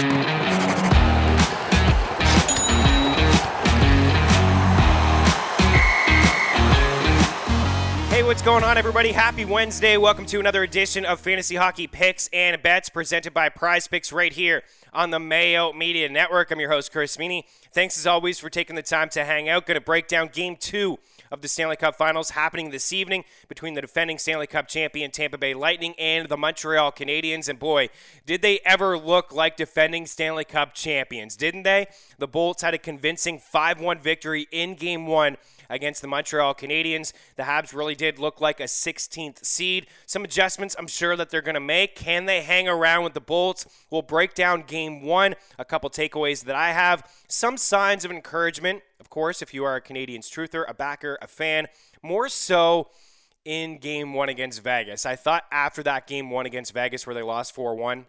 Hey, what's going on, everybody? Happy Wednesday. Welcome to another edition of Fantasy Hockey Picks and Bets presented by Prize Picks right here on the Mayo Media Network. I'm your host, Chris Meaney. Thanks as always for taking the time to hang out. Going to break down game two of the Stanley Cup Finals happening this evening between the defending Stanley Cup champion Tampa Bay Lightning and the Montreal Canadiens. And boy, did they ever look like defending Stanley Cup champions, didn't they? The Bolts had a convincing 5 1 victory in game one against the Montreal Canadiens. The Habs really did look like a 16th seed. Some adjustments I'm sure that they're going to make. Can they hang around with the Bolts? We'll break down game one, a couple takeaways that I have, some signs of encouragement, of course, if you are a Canadiens truther, a backer, a fan, more so in game one against Vegas. I thought after that game one against Vegas where they lost 4 1,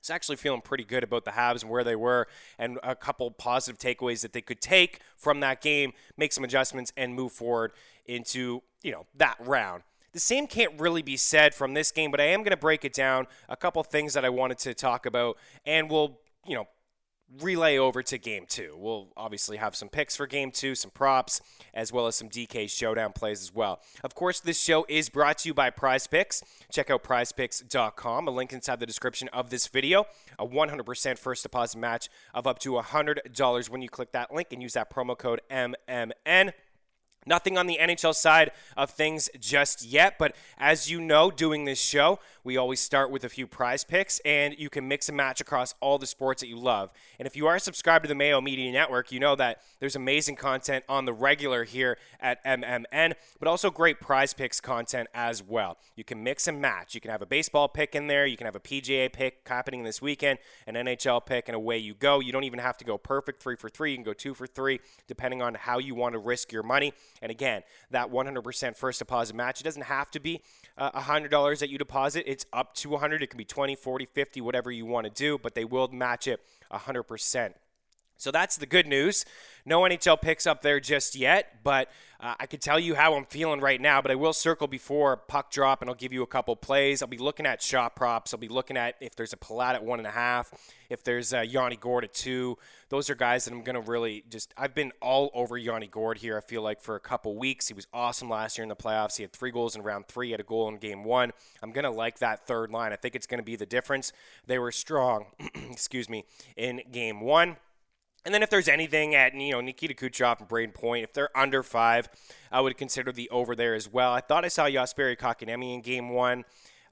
was actually feeling pretty good about the Habs and where they were, and a couple positive takeaways that they could take from that game, make some adjustments, and move forward into you know that round. The same can't really be said from this game, but I am going to break it down. A couple things that I wanted to talk about, and we'll you know relay over to game two. We'll obviously have some picks for game two, some props, as well as some DK showdown plays as well. Of course, this show is brought to you by Prize Picks. Check out prizepicks.com, a link inside the description of this video. A 100% first deposit match of up to $100 when you click that link and use that promo code MMN. Nothing on the NHL side of things just yet, but as you know, doing this show, we always start with a few prize picks, and you can mix and match across all the sports that you love. And if you are subscribed to the Mayo Media Network, you know that there's amazing content on the regular here at MMN, but also great prize picks content as well. You can mix and match. You can have a baseball pick in there, you can have a PGA pick happening this weekend, an NHL pick, and away you go. You don't even have to go perfect three for three, you can go two for three, depending on how you want to risk your money. And again, that 100% first deposit match, it doesn't have to be uh, $100 that you deposit. It's up to 100. It can be 20, 40, 50, whatever you want to do, but they will match it 100%. So that's the good news. No NHL picks up there just yet, but uh, I can tell you how I'm feeling right now. But I will circle before puck drop, and I'll give you a couple plays. I'll be looking at shot props. I'll be looking at if there's a Palat at one and a half, if there's a Yanni Gourde at two. Those are guys that I'm going to really just. I've been all over Yanni Gourde here. I feel like for a couple weeks, he was awesome last year in the playoffs. He had three goals in round three, he had a goal in game one. I'm going to like that third line. I think it's going to be the difference. They were strong, excuse me, in game one. And then if there's anything at you know Nikita Kucherov and Brayden Point, if they're under five, I would consider the over there as well. I thought I saw Jesperi Kotkaniemi in game one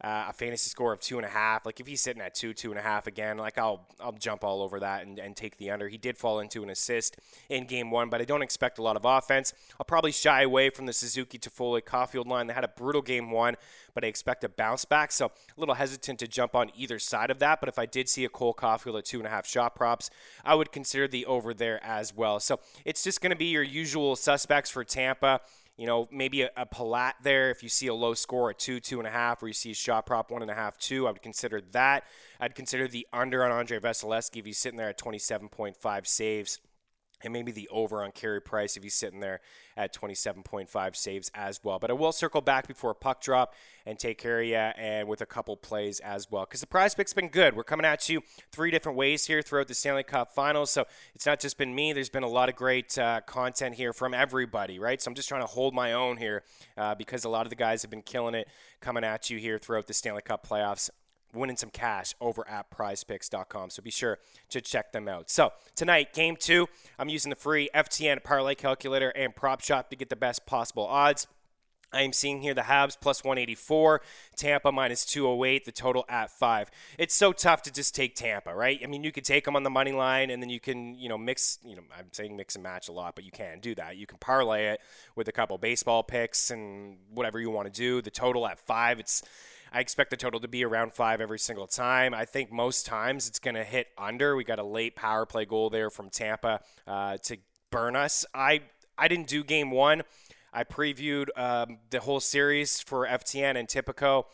uh, a fantasy score of two and a half. Like if he's sitting at two, two and a half again, like I'll I'll jump all over that and, and take the under. He did fall into an assist in game one, but I don't expect a lot of offense. I'll probably shy away from the Suzuki Toffoli Caufield line. They had a brutal game one, but I expect a bounce back. So a little hesitant to jump on either side of that. But if I did see a Cole Caufield at two and a half shot props, I would consider the over there as well. So it's just going to be your usual suspects for Tampa. You know, maybe a, a Palat there. If you see a low score a two, two and a half, or you see a shot prop one and a half, two, I would consider that. I'd consider the under on Andrei Vasilevskiy if he's sitting there at 27.5 saves and maybe the over on Carey Price if he's sitting there at 27.5 saves as well. But I will circle back before puck drop and take care of you and with a couple plays as well because the prize pick's been good. We're coming at you three different ways here throughout the Stanley Cup Finals, so it's not just been me. There's been a lot of great uh, content here from everybody, right? So I'm just trying to hold my own here uh, because a lot of the guys have been killing it coming at you here throughout the Stanley Cup playoffs winning some cash over at prizepicks.com. So be sure to check them out. So tonight, game two, I'm using the free FTN parlay calculator and prop shop to get the best possible odds. I am seeing here the Habs plus 184, Tampa minus 208, the total at five. It's so tough to just take Tampa, right? I mean, you could take them on the money line, and then you can, you know, mix. You know, I'm saying mix and match a lot, but you can do that. You can parlay it with a couple baseball picks and whatever you want to do. The total at five, it's I expect the total to be around five every single time. I think most times it's going to hit under. We got a late power play goal there from Tampa uh, to burn us. I I didn't do game one. I previewed um, the whole series for FTN and Tipico,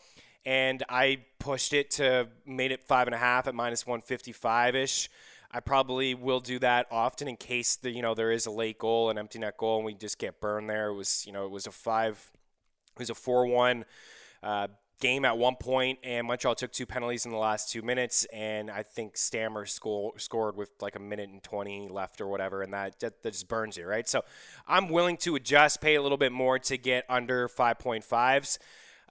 and I pushed it to made it five and a half at minus 155 ish. I probably will do that often in case the you know there is a late goal, an empty net goal, and we just get burned there. It was you know it was a five, it was a four one. Uh, game at one point, and Montreal took two penalties in the last two minutes, and I think Stammer score, scored with like a minute and 20 left or whatever, and that, that, that just burns you, right? So I'm willing to adjust, pay a little bit more to get under 5.5s.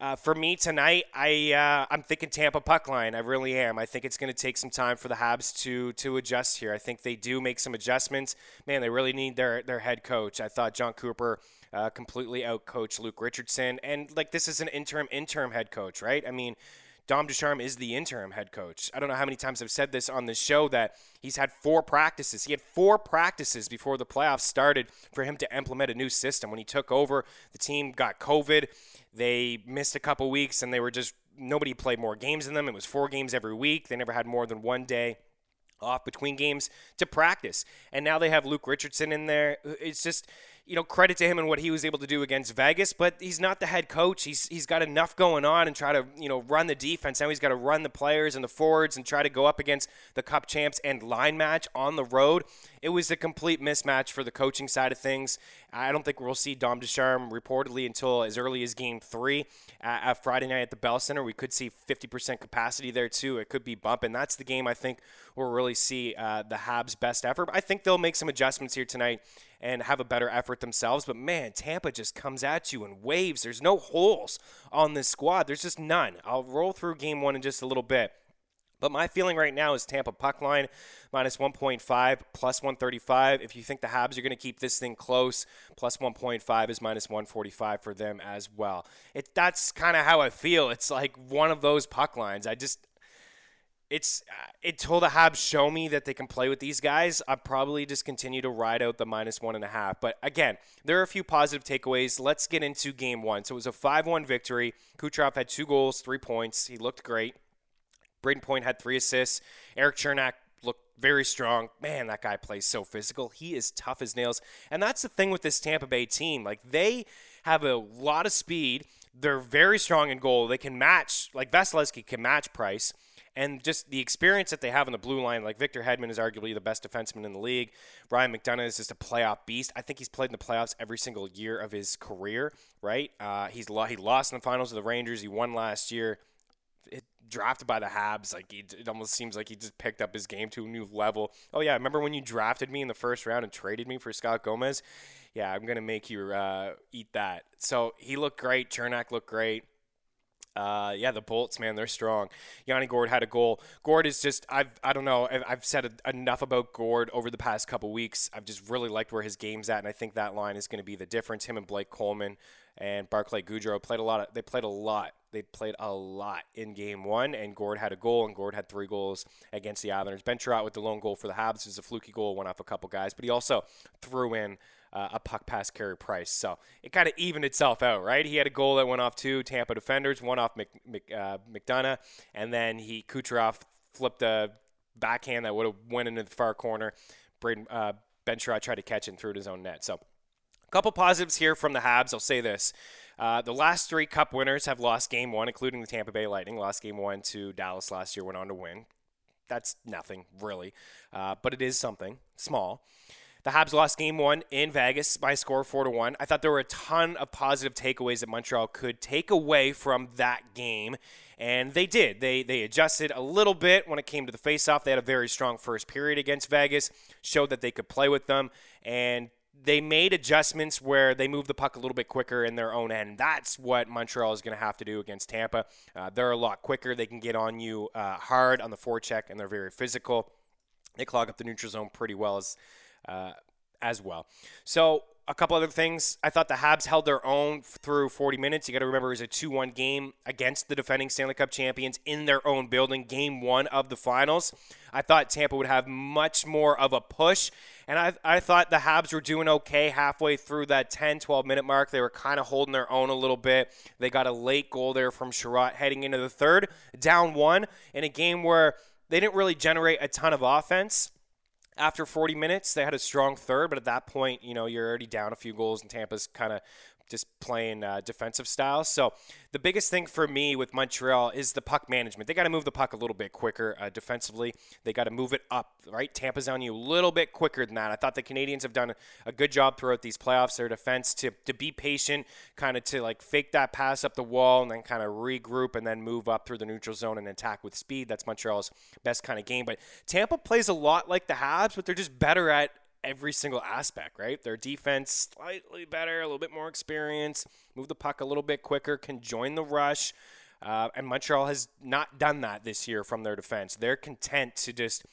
Uh, for me tonight, I uh, I'm thinking Tampa puck line. I really am. I think it's going to take some time for the Habs to to adjust here. I think they do make some adjustments. Man, they really need their their head coach. I thought Jon Cooper uh, completely outcoached Luke Richardson, and like this is an interim interim head coach, right? I mean. Dom Ducharme is the interim head coach. I don't know how many times I've said this on the show that he's had four practices. He had four practices before the playoffs started for him to implement a new system. When he took over, the team got COVID. They missed a couple weeks and they were just nobody played more games than them. It was four games every week. They never had more than one day off between games to practice. And now they have Luke Richardson in there. It's just you know, credit to him and what he was able to do against Vegas, but he's not the head coach. He's he's got enough going on and try to, you know, run the defense. Now he's got to run the players and the forwards and try to go up against the cup champs and line match on the road. It was a complete mismatch for the coaching side of things. I don't think we'll see Dom Ducharme reportedly until as early as game three at Friday night at the Bell Center. We could see 50% capacity there too. It could be bumping. That's the game I think we'll really see uh, the Habs' best effort. I think they'll make some adjustments here tonight and have a better effort themselves. But man, Tampa just comes at you in waves. There's no holes on this squad. There's just none. I'll roll through game one in just a little bit. But my feeling right now is Tampa puck line minus 1.5, plus 135. If you think the Habs are going to keep this thing close, plus 1.5 is minus 145 for them as well. It that's kind of how I feel. It's like one of those puck lines. I just it's uh, until the Habs show me that they can play with these guys, I'll probably just continue to ride out the minus one and a half. But again, there are a few positive takeaways. Let's get into game one. So it was a 5 1 victory. Kucherov had two goals, three points. He looked great. Brayden Point had three assists. Erik Cernak looked very strong. Man, that guy plays so physical. He is tough as nails. And that's the thing with this Tampa Bay team. Like, they have a lot of speed. They're very strong in goal. They can match, like Vasilevskiy can match Price and just the experience that they have in the blue line. Like Victor Hedman is arguably the best defenseman in the league. Ryan McDonagh is just a playoff beast. I think he's played in the playoffs every single year of his career. Right? Uh, he's lo- he lost in the finals of the Rangers. He won last year. It, drafted by the Habs, like he, it almost seems like he just picked up his game to a new level. Oh yeah, remember when you drafted me in the first round and traded me for Scott Gomez? Yeah, I'm gonna make you uh, eat that. So he looked great. Cernak looked great. Uh, yeah, the Bolts, man, they're strong. Yanni Gourde had a goal. Gourde is just, I've, I don't know, I've, I've said enough about Gourde over the past couple weeks. I've just really liked where his game's at, and I think that line is going to be the difference. Him and Blake Coleman and Barclay Goodrow played a lot. Of, they played a lot. They played a lot in game one, and Gourde had a goal, and Gourde had three goals against the Islanders. Ben Chiarot with the lone goal for the Habs. Was a fluky goal, went off a couple guys, but he also threw in uh, a puck pass Carey Price. So it kind of evened itself out, right? He had a goal that went off two Tampa defenders, one off Mc, Mc, uh, McDonagh, and then he Kucherov flipped a backhand that would have went into the far corner. Braden, uh, Ben tried to catch it and threw it his own net. So a couple positives here from the Habs. I'll say this. Uh, the last three Cup winners have lost game one, including the Tampa Bay Lightning. Lost game one to Dallas last year, went on to win. That's nothing, really, uh, but it is something small. The Habs lost game one in Vegas by score four to one. I thought there were a ton of positive takeaways that Montreal could take away from that game. And they did. They they adjusted a little bit when it came to the faceoff. They had a very strong first period against Vegas, showed that they could play with them, and they made adjustments where they moved the puck a little bit quicker in their own end. That's what Montreal is going to have to do against Tampa. Uh, they're a lot quicker. They can get on you uh, hard on the forecheck, and they're very physical. They clog up the neutral zone pretty well as uh, as well. So a couple other things. I thought the Habs held their own through 40 minutes. You got to remember it was a 2-1 game against the defending Stanley Cup champions in their own building, game one of the finals. I thought Tampa would have much more of a push, and I, I thought the Habs were doing okay halfway through that 10, 12 minute mark. They were kind of holding their own a little bit. They got a late goal there from Chiarot heading into the third, down one, in a game where they didn't really generate a ton of offense after 40 minutes. They had a strong third, but at that point, you know, you're already down a few goals, and Tampa's kind of just playing uh, defensive style. So the biggest thing for me with Montreal is the puck management. They got to move the puck a little bit quicker uh, defensively. They got to move it up, right? Tampa's on you a little bit quicker than that. I thought the Canadiens have done a good job throughout these playoffs. Their defense to to be patient, kind of to like fake that pass up the wall and then kind of regroup and then move up through the neutral zone and attack with speed. That's Montreal's best kind of game. But Tampa plays a lot like the Habs, but they're just better at every single aspect, right? Their defense slightly better, a little bit more experience, move the puck a little bit quicker, can join the rush. Uh, and Montreal has not done that this year from their defense. They're content to just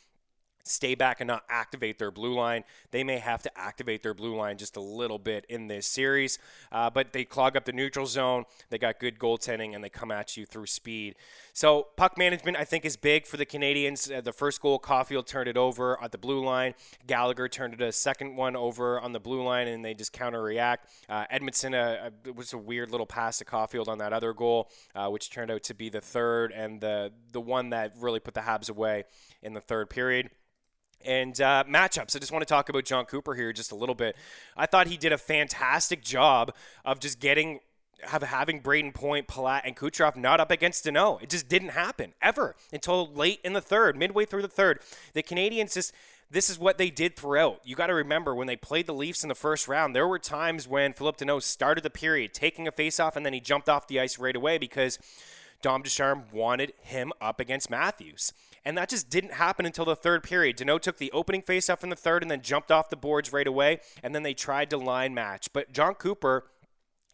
stay back and not activate their blue line. They may have to activate their blue line just a little bit in this series, uh, but they clog up the neutral zone. They got good goaltending and they come at you through speed. So puck management, I think, is big for the Canadiens. Uh, the first goal, Caufield turned it over at the blue line. Gallagher turned it a second one over on the blue line, and they just counter react. Uh, Edmundson uh, uh, was a weird little pass to Caufield on that other goal, uh, which turned out to be the third and the the one that really put the Habs away in the third period. And uh, matchups. I just want to talk about Jon Cooper here just a little bit. I thought he did a fantastic job of just getting have having Brayden Point, Palat, and Kucherov not up against Danault. It just didn't happen ever until late in the third, midway through the third. The Canadiens just this is what they did throughout. You got to remember when they played the Leafs in the first round, there were times when Philip Danault started the period taking a faceoff and then he jumped off the ice right away because Dom Ducharme wanted him up against Matthews. And that just didn't happen until the third period. Danault took the opening faceoff in the third and then jumped off the boards right away. And then they tried to line match. But Jon Cooper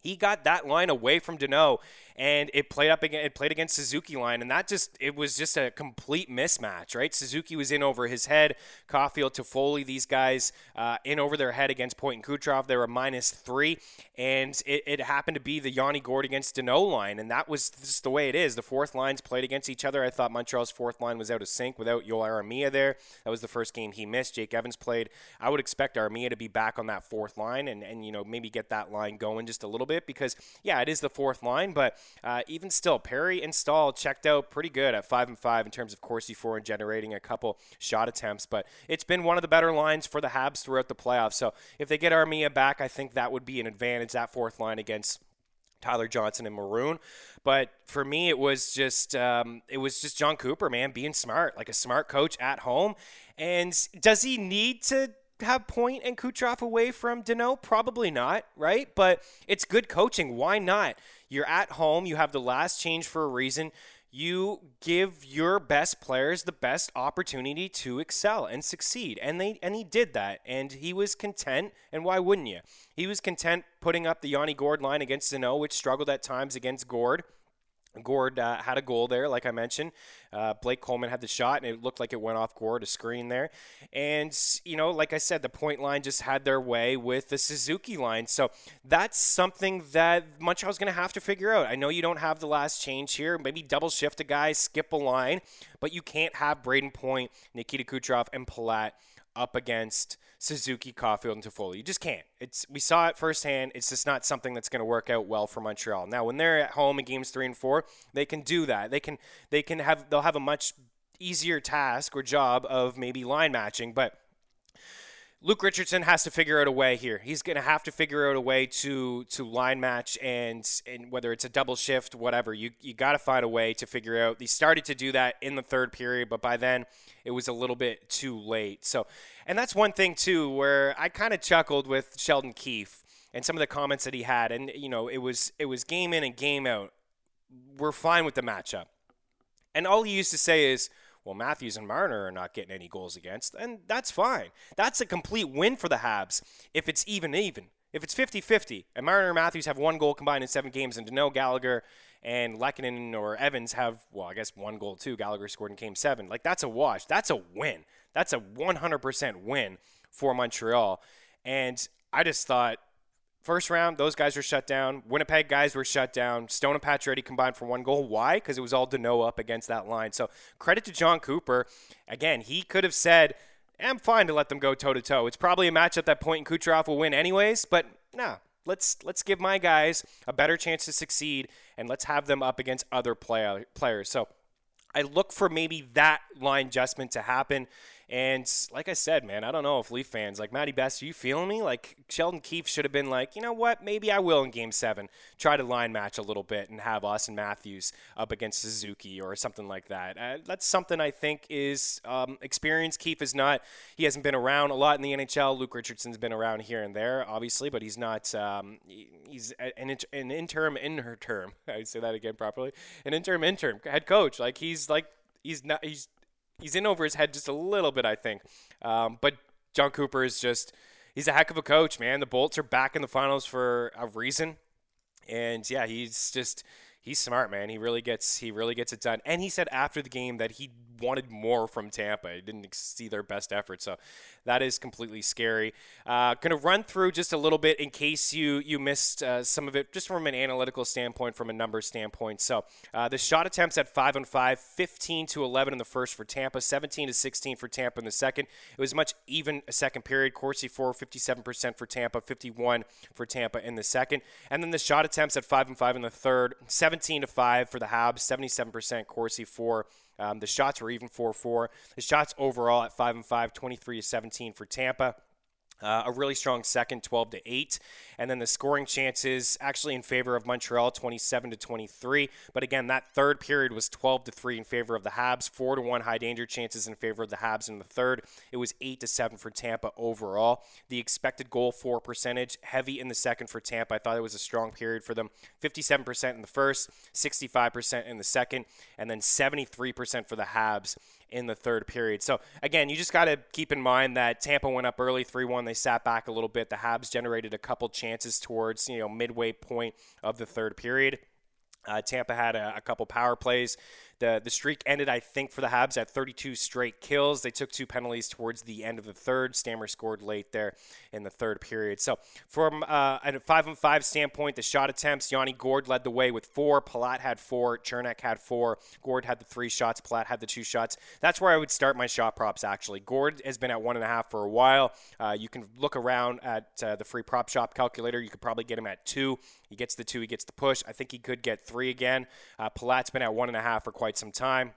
he got that line away from Danault and it played up again. It played against Suzuki line, and that just it was just a complete mismatch, right? Suzuki was in over his head. Caufield, Toffoli, these guys uh, in over their head against Point and Kucherov. They were minus three, and it, it happened to be the Yanni Gourde against Danault line, and that was just the way it is. The fourth lines played against each other. I thought Montreal's fourth line was out of sync without Joel Armia there. That was the first game he missed. Jake Evans played. I would expect Armia to be back on that fourth line and and you know maybe get that line going just a little bit because yeah, it is the fourth line, but uh, even still, Perry and Staal checked out pretty good at five and five in terms of Corsi for and generating a couple shot attempts. But it's been one of the better lines for the Habs throughout the playoffs. So if they get Armia back, I think that would be an advantage. That fourth line against Tyler Johnson and Maroon. But for me, it was just um, it was just Jon Cooper, man, being smart, like a smart coach at home. And does he need to have Point and Kucherov away from Danault? Probably not, right? But it's good coaching. Why not? You're at home. You have the last change for a reason. You give your best players the best opportunity to excel and succeed, and they and he did that, and he was content. And why wouldn't you? He was content putting up the Yanni Gourde line against Danault, which struggled at times against Gourde. Gourde uh, had a goal there, like I mentioned. Uh, Blake Coleman had the shot, and it looked like it went off Gourde, a screen there. And, you know, like I said, the point line just had their way with the Suzuki line. So that's something that Montreal's going to have to figure out. I know you don't have the last change here. Maybe double shift a guy, skip a line, but you can't have Brayden Point, Nikita Kucherov, and Palat up against Suzuki, Caufield, and Toffoli. You just can't. It's we saw it firsthand. It's just not something that's going to work out well for Montreal. Now, when they're at home in games three and four, they can do that. They can they can have they'll have a much easier task or job of maybe line matching, but Luke Richardson has to figure out a way here. He's going to have to figure out a way to to line match and and whether it's a double shift, whatever. You you got to find a way to figure out. He started to do that in the third period, but by then it was a little bit too late. So, and that's one thing too where I kind of chuckled with Sheldon Keefe and some of the comments that he had and you know, it was it was game in and game out. We're fine with the matchup. And all he used to say is well, Matthews and Marner are not getting any goals against, and that's fine. That's a complete win for the Habs if it's even even. If it's 50 50, and Marner and Matthews have one goal combined in seven games, and Danault Gallagher and Lehkonen or Evans have, well, I guess one goal too. Gallagher scored in game seven. Like, that's a wash. That's a win. That's a 100% win for Montreal. And I just thought First round, those guys were shut down. Winnipeg guys were shut down. Stone and Pacioretty combined for one goal. Why? Because it was all Danault up against that line. So credit to Jon Cooper. Again, he could have said, I'm fine to let them go toe to toe. It's probably a match at that point, and Kucherov will win anyways. But nah, let's let's give my guys a better chance to succeed, and let's have them up against other play, players. So I look for maybe that line adjustment to happen. And like I said, man, I don't know if Leaf fans like Matty Best, are you feeling me? Like Sheldon Keefe should have been like, you know what? Maybe I will in Game Seven try to line match a little bit and have Auston Matthews up against Suzuki or something like that. Uh, that's something I think is um, experience. Keefe is not. He hasn't been around a lot in the NHL. Luke Richardson's been around here and there, obviously, but he's not. Um, he's an, an interim term. I say that again properly. An interim interim head coach. Like he's like he's not. He's he's in over his head just a little bit, I think. Um, but Jon Cooper is just he's a heck of a coach, man. The Bolts are back in the finals for a reason, and yeah, he's just he's smart, man. He really gets he really gets it done. And he said after the game that he wanted more from Tampa. He didn't see their best effort, so that is completely scary. Uh, to run through just a little bit in case you you missed uh, some of it, just from an analytical standpoint, from a number standpoint. So uh, the shot attempts at five and five, 15 to 11 in the first for Tampa, 17 to 16 for Tampa in the second. It was much even a second period. Corsi for 57% for Tampa, 51 for Tampa in the second, and then the shot attempts at five and five in the third, 17 to five for the Habs, 77% Corsi for um, the shots were even 4 4. The shots overall at 5 and 5, 23 to 17 for Tampa. Uh, a really strong second, 12 to 8, and then the scoring chances actually in favor of Montreal, 27 to 23. But again, that third period was 12 to 3 in favor of the Habs, 4 to 1 high danger chances in favor of the Habs in the third. It was 8 to 7 for Tampa overall. The expected goal for percentage heavy in the second for Tampa. I thought it was a strong period for them. 57% in the first, 65% in the second, and then 73% for the Habs in the third period. So again, you just got to keep in mind that Tampa went up early 3-1. They sat back a little bit. The Habs generated a couple chances towards, you know, midway point of the third period. Uh, Tampa had a, a, couple power plays. The the streak ended, I think, for the Habs at 32 straight kills. They took two penalties towards the end of the third. Stammer scored late there in the third period. So from uh, a five-on-five standpoint, the shot attempts, Yanni Gourde led the way with four. Palat had four. Cernak had four. Gourde had the three shots. Palat had the two shots. That's where I would start my shot props. Actually, Gourde has been at one and a half for a while. Uh, you can look around at uh, the free prop shop calculator. You could probably get him at two. He gets the two. He gets the push. I think he could get three again. Uh, Palat's been at one and a half for quite quite some time.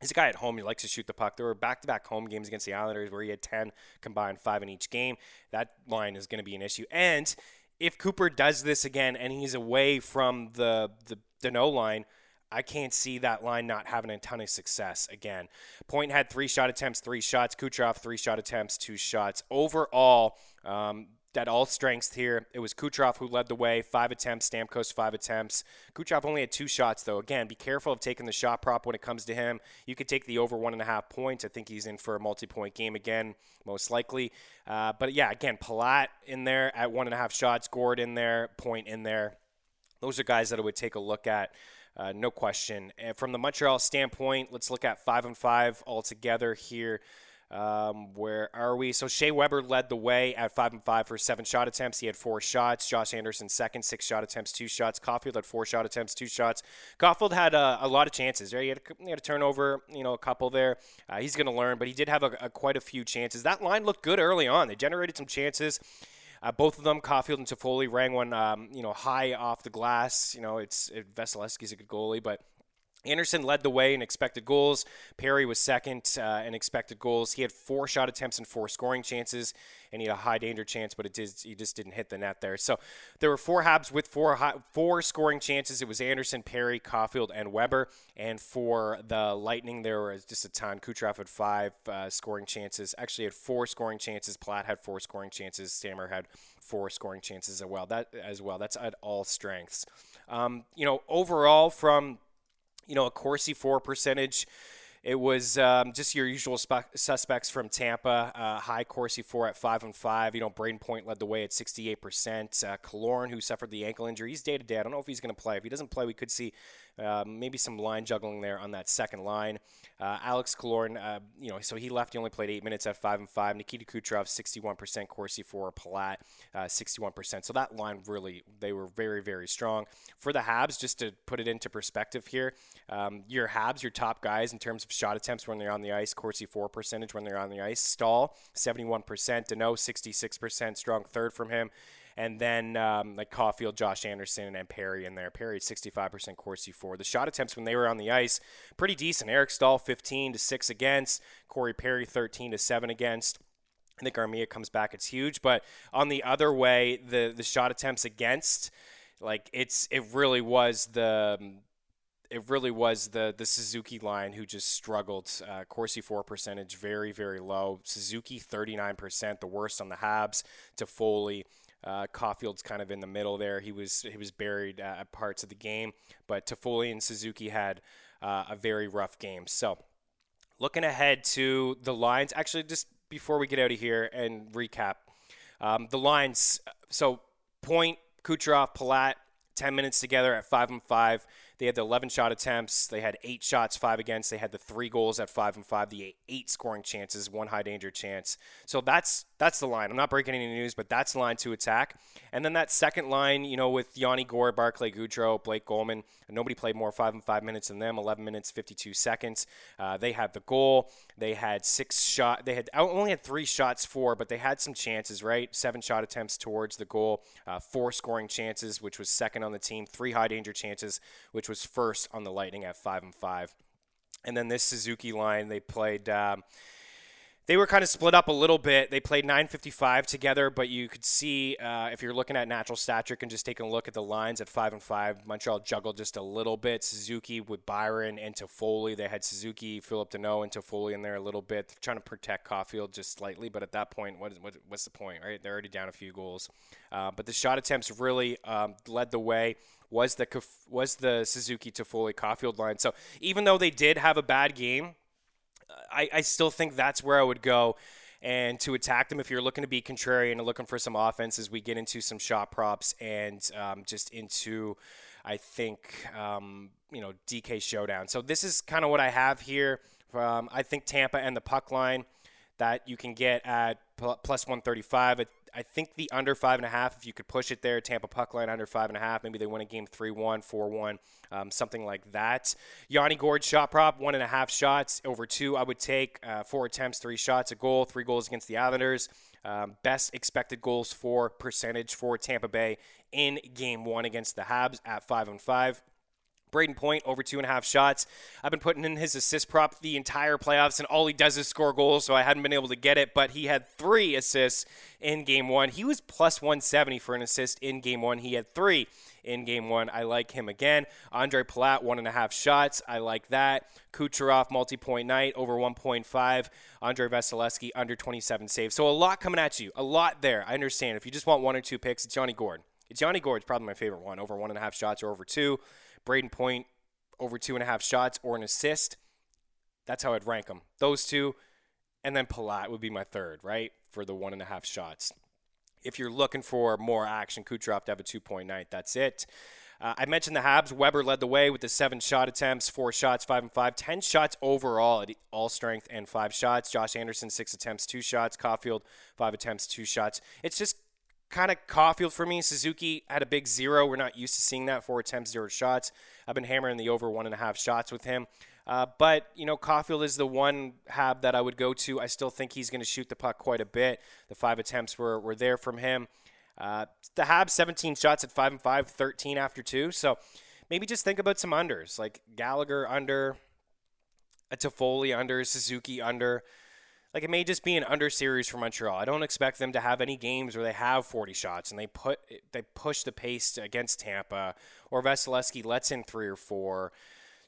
He's a guy at home. He likes to shoot the puck. There were back-to-back home games against the Islanders where he had 10 combined, five in each game. That line is going to be an issue. And if Cooper does this again and he's away from the the Danault line, I can't see that line not having a ton of success again. Point had three shot attempts, three shots. Kucherov three shot attempts, two shots. Overall, um, at all strengths here. It was Kucherov who led the way, five attempts, Stamkos five attempts. Kucherov only had two shots though. Again, be careful of taking the shot prop when it comes to him. You could take the over one and a half points. I think he's in for a multi-point game again, most likely. Uh, but yeah, again, Palat in there at one and a half shots, Gourde in there, Point in there. Those are guys that I would take a look at. Uh, no question. And from the Montreal standpoint, let's look at five and five altogether here. Um, where are we? So Shea Weber led the way at five and five for seven shot attempts. He had four shots. Josh Anderson second, six shot attempts, two shots. Caufield had four shot attempts, two shots. Caufield had uh, a lot of chances. Right? He, had a, he had a turnover, you know, a couple there. Uh, he's going to learn, but he did have a, a, quite a few chances. That line looked good early on. They generated some chances. Uh, both of them, Caufield and Toffoli, rang one, um, you know, high off the glass. You know, it's it, a good goalie, but Anderson led the way in expected goals. Perry was second uh, in expected goals. He had four shot attempts and four scoring chances, and he had a high danger chance, but it did, he just didn't hit the net there. So there were four Habs with four high, four scoring chances. It was Anderson, Perry, Caufield, and Weber. And for the Lightning, there was just a ton. Kucherov had five uh, scoring chances. Actually, had four scoring chances. Palat had four scoring chances. Stammer had four scoring chances as well. That as well. That's at all strengths. Um, you know, overall from you know, a Corsi for percentage. It was um, just your usual spe- suspects from Tampa. Uh, high Corsi for at five and five. You know, Brayden Point led the way at 68%. Uh, Killorn, who suffered the ankle injury, he's day to day. I don't know if he's going to play. If he doesn't play, we could see uh, maybe some line juggling there on that second line. Uh, Alex Killorn, uh, you know, so he left. He only played eight minutes at five and five. Nikita Kucherov, 61%. Corsi for Palat, 61%. Uh, so that line really, they were very, very strong. For the Habs, just to put it into perspective here, um, your Habs, your top guys in terms of shot attempts when they're on the ice, Corsi for percentage when they're on the ice. Staal, 71%. Danault, 66%. Strong third from him. And then um, like Caufield, Josh Anderson, and Perry in there. Perry 65% Corsi for. The shot attempts when they were on the ice, pretty decent. Eric Staal 15 to 6 against. Corey Perry 13 to 7 against. I think Armia comes back. It's huge. But on the other way, the the shot attempts against, like it's it really was the it really was the the Suzuki line who just struggled. Uh, Corsi for percentage very very low. Suzuki 39%, the worst on the Habs. Toffoli. Uh, Caufield's kind of in the middle there. He was he was buried uh, at parts of the game, but Toffoli and Suzuki had uh, a very rough game. So, looking ahead to the lines, actually, just before we get out of here and recap, um, the lines. So, Point, Kucherov, Palat, 10 minutes together at 5 and 5. They had the 11 shot attempts. They had eight shots, five against. They had the three goals at five and five. The eight scoring chances, one high danger chance. So that's that's the line. I'm not breaking any news, but that's the line to attack. And then that second line, you know, with Yanni Gourde, Barclay Goodrow, Blake Coleman. Nobody played more five and five minutes than them. 11 minutes 52 seconds. Uh, they had the goal. They had six shot. They had only had three shots for, but they had some chances. Right, seven shot attempts towards the goal. Uh, four scoring chances, which was second on the team. Three high danger chances, which was first on the Lightning at five and five. And then this Suzuki line, they played. Um, they were kind of split up a little bit. They played 955 together, but you could see uh, if you're looking at natural stat trick and just taking a look at the lines at five and five, Montreal juggled just a little bit. Suzuki with Byron and Toffoli. They had Suzuki, Philip Danault, and Toffoli in there a little bit, They're trying to protect Caufield just slightly. But at that point, what, what, what's the point, right? They're already down a few goals. Uh, but the shot attempts really um, led the way was the was the Suzuki Toffoli Caufield line. So even though they did have a bad game, I, I still think that's where I would go. And to attack them, if you're looking to be contrarian and looking for some offense, as we get into some shot props and um, just into, I think, um, you know, DK showdown. So this is kind of what I have here. I think Tampa and the puck line that you can get at plus 135. I think the under five and a half, if you could push it there, Tampa puck line under five and a half, maybe they win a game 3 1, 4 1, um, something like that. Yanni Gourde shot prop, one and a half shots over two. I would take uh, four attempts, three shots, a goal, three goals against the Islanders. Um, best expected goals for percentage for Tampa Bay in game one against the Habs at 5 and 5. Brayden Point over two and a half shots. I've been putting in his assist prop the entire playoffs, and all he does is score goals, so I hadn't been able to get it. But he had three assists in game one. He was plus 170 for an assist in game one. He had three in game one. I like him again. Andre Palat, one and a half shots. I like that. Kucherov, multi point night, over 1.5. Andrei Vasilevskiy, under 27 saves. So a lot coming at you. A lot there. I understand. If you just want one or two picks, it's Johnny Yanni Gourde. It's probably my favorite one. Over one and a half shots or over two. Brayden Point over two and a half shots or an assist. That's how I'd rank them. Those two, and then Palat would be my third, right, for the one and a half shots. If you're looking for more action, Kucherov to have a 2.9. That's it. Uh, I mentioned the Habs. Weber led the way with the seven shot attempts, four shots, five and five, ten shots overall at all strength and five shots. Josh Anderson, six attempts, two shots. Caufield, five attempts, two shots. It's just kind of Caufield for me. Suzuki had a big zero. We're not used to seeing that. Four attempts, zero shots. I've been hammering the over one and a half shots with him. Uh, but, you know, Caufield is the one hab that I would go to. I still think he's going to shoot the puck quite a bit. The five attempts were, were there from him. Uh, the Hab, 17 shots at 5 and 5, 13 after two. So maybe just think about some unders, like Gallagher under, a Toffoli under, Suzuki under. Like it may just be an under series for Montreal. I don't expect them to have any games where they have 40 shots and they put they push the pace against Tampa or Vasilevskiy lets in three or four.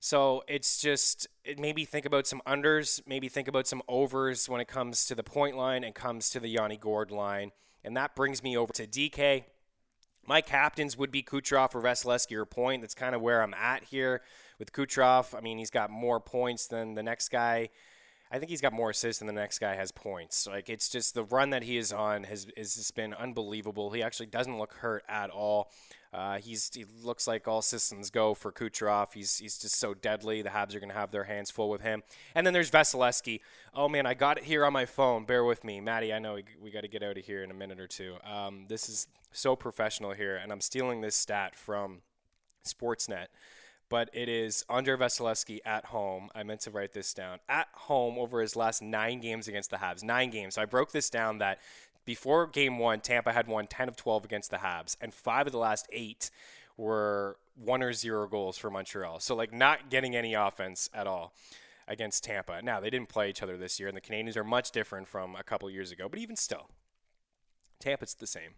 So it's just it maybe think about some unders, maybe think about some overs when it comes to the point line and comes to the Yanni Gourde line. And that brings me over to DK. My captains would be Kucherov or Vasilevskiy or Point. That's kind of where I'm at here with Kucherov. I mean, he's got more points than the next guy. I think he's got more assists than the next guy has points. Like it's just the run that he is on has has just been unbelievable. He actually doesn't look hurt at all. Uh, he's he looks like all systems go for Kucherov. He's he's just so deadly. The Habs are going to have their hands full with him. And then there's Vasilevskiy. Oh man, I got it here on my phone. Bear with me, Maddie. I know we, we got to get out of here in a minute or two. Um, this is so professional here, and I'm stealing this stat from Sportsnet but it is Andrei Vasilevskiy at home. I meant to write this down. At home over his last nine games against the Habs. Nine games. So I broke this down that before game one, Tampa had won 10 of 12 against the Habs, and five of the last eight were one or zero goals for Montreal. So, like, not getting any offense at all against Tampa. Now, they didn't play each other this year, and the Canadiens are much different from a couple years ago, but even still, Tampa's the same.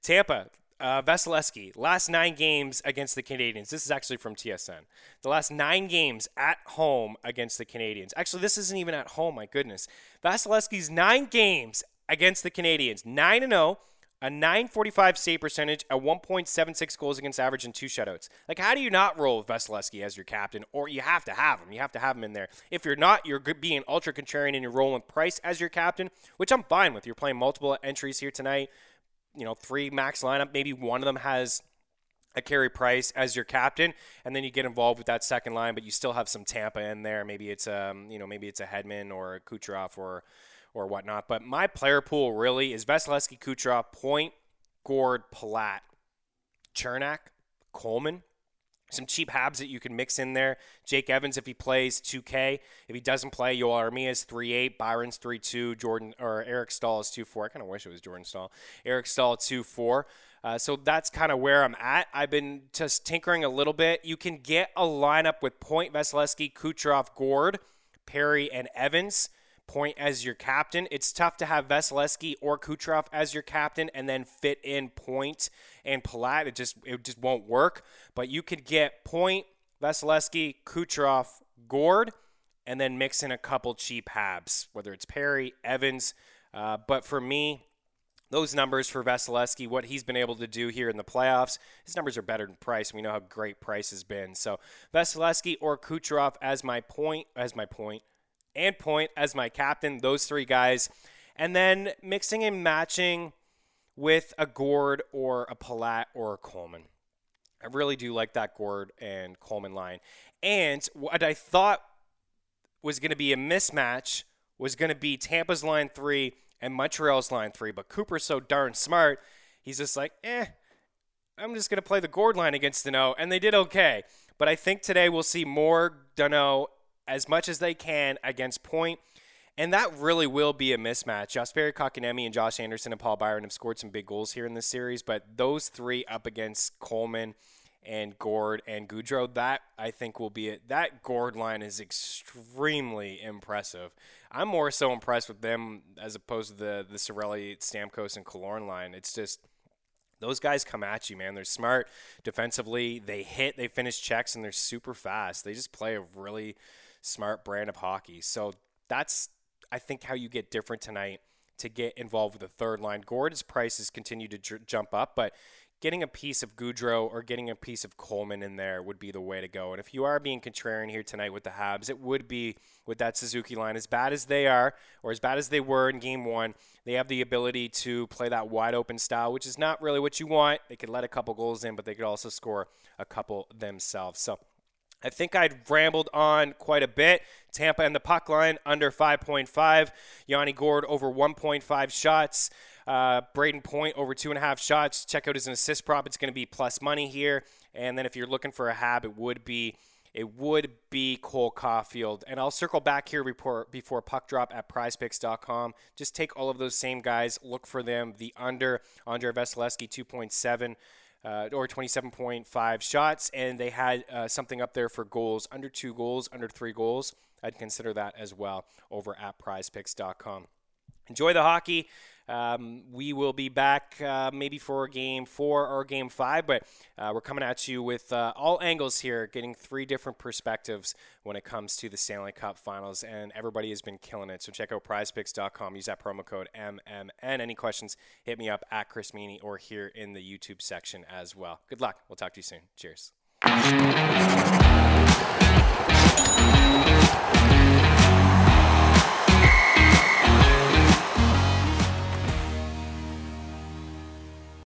Tampa, uh, Vasilevskiy, last nine games against the Canadiens. This is actually from TSN. The last nine games at home against the Canadiens. Actually, this isn't even at home. My goodness, Vasilevskiy's nine games against the Canadiens nine and zero, oh, a 945 save percentage, a 1.76 goals against average, and two shutouts. Like, how do you not roll Vasilevskiy as your captain? Or you have to have him. You have to have him in there. If you're not, you're being ultra contrarian and you're rolling Price as your captain, which I'm fine with. You're playing multiple entries here tonight you know, three max lineup, maybe one of them has a Carey Price as your captain, and then you get involved with that second line, but you still have some Tampa in there. Maybe it's um, you know, maybe it's a Hedman or a Kucherov or or whatnot. But my player pool really is Vasilevskiy, Kucherov, Point, Gourde, Palat, Cernak, Coleman, some cheap Habs that you can mix in there. Jake Evans, if he plays 2K. If he doesn't play, Joel Armia is 3-8, Byron's 3-2, Jordan or Eric Staal is 2-4. I kind of wish it was Jordan Staal. Eric Staal 2-4. Uh, so that's kind of where I'm at. I've been just tinkering a little bit. You can get a lineup with Point, Vasilevskiy, Kucherov, Gourde, Perry, and Evans. Point as your captain. It's tough to have Vasilevskiy or Kucherov as your captain and then fit in Point and Palat. It just it just won't work. But you could get Point, Vasilevskiy, Kucherov, Gourde, and then mix in a couple cheap Habs, whether it's Perry, Evans. Uh, but for me, those numbers for Vasilevskiy, what he's been able to do here in the playoffs, his numbers are better than Price. We know how great Price has been. So Vasilevskiy or Kucherov as my point, as my point, and Point as my captain, those three guys. And then mixing and matching with a Gourde or a Palat or a Coleman. I really do like that Gourde and Coleman line. And what I thought was going to be a mismatch was going to be Tampa's line three and Montreal's line three. But Cooper's so darn smart, he's just like, eh, I'm just going to play the Gourde line against Danault. And they did okay. But I think today we'll see more Danault as much as they can against Point. And that really will be a mismatch. Jesperi Kotkaniemi and Josh Anderson and Paul Byron have scored some big goals here in this series, but those three up against Coleman and Gourde and Goodrow, that I think will be it. That Gourde line is extremely impressive. I'm more so impressed with them as opposed to the the Cirelli, Stamkos, and Killorn line. It's just those guys come at you, man. They're smart defensively. They hit, they finish checks, and they're super fast. They just play a really smart brand of hockey. So that's, I think, how you get different tonight to get involved with the third line. Gourde's prices continue to j- jump up, but getting a piece of Goodrow or getting a piece of Coleman in there would be the way to go. And if you are being contrarian here tonight with the Habs, it would be with that Suzuki line. As bad as they are, or as bad as they were in game one, they have the ability to play that wide open style, which is not really what you want. They could let a couple goals in, but they could also score a couple themselves. So I think I'd rambled on quite a bit. Tampa and the puck line under 5.5. Yanni Gourde over 1.5 shots. Uh, Brayden Point over two and a half shots. Check out his assist prop. It's going to be plus money here. And then if you're looking for a hab, it would be it would be Cole Caufield. And I'll circle back here before, before puck drop at prizepicks.com. Just take all of those same guys, look for them. The under, Andrei Vasilevskiy 2.7 uh, or 27.5 shots, and they had uh, something up there for goals under two goals, under three goals. I'd consider that as well over at prizepicks.com. Enjoy the hockey. Um, we will be back uh, maybe for game four or game five, but uh, we're coming at you with uh, all angles here, getting three different perspectives when it comes to the Stanley Cup Finals, and everybody has been killing it. So check out PrizePicks.com. Use that promo code MMN. Any questions? Hit me up at Chris Meaney or here in the YouTube section as well. Good luck. We'll talk to you soon. Cheers.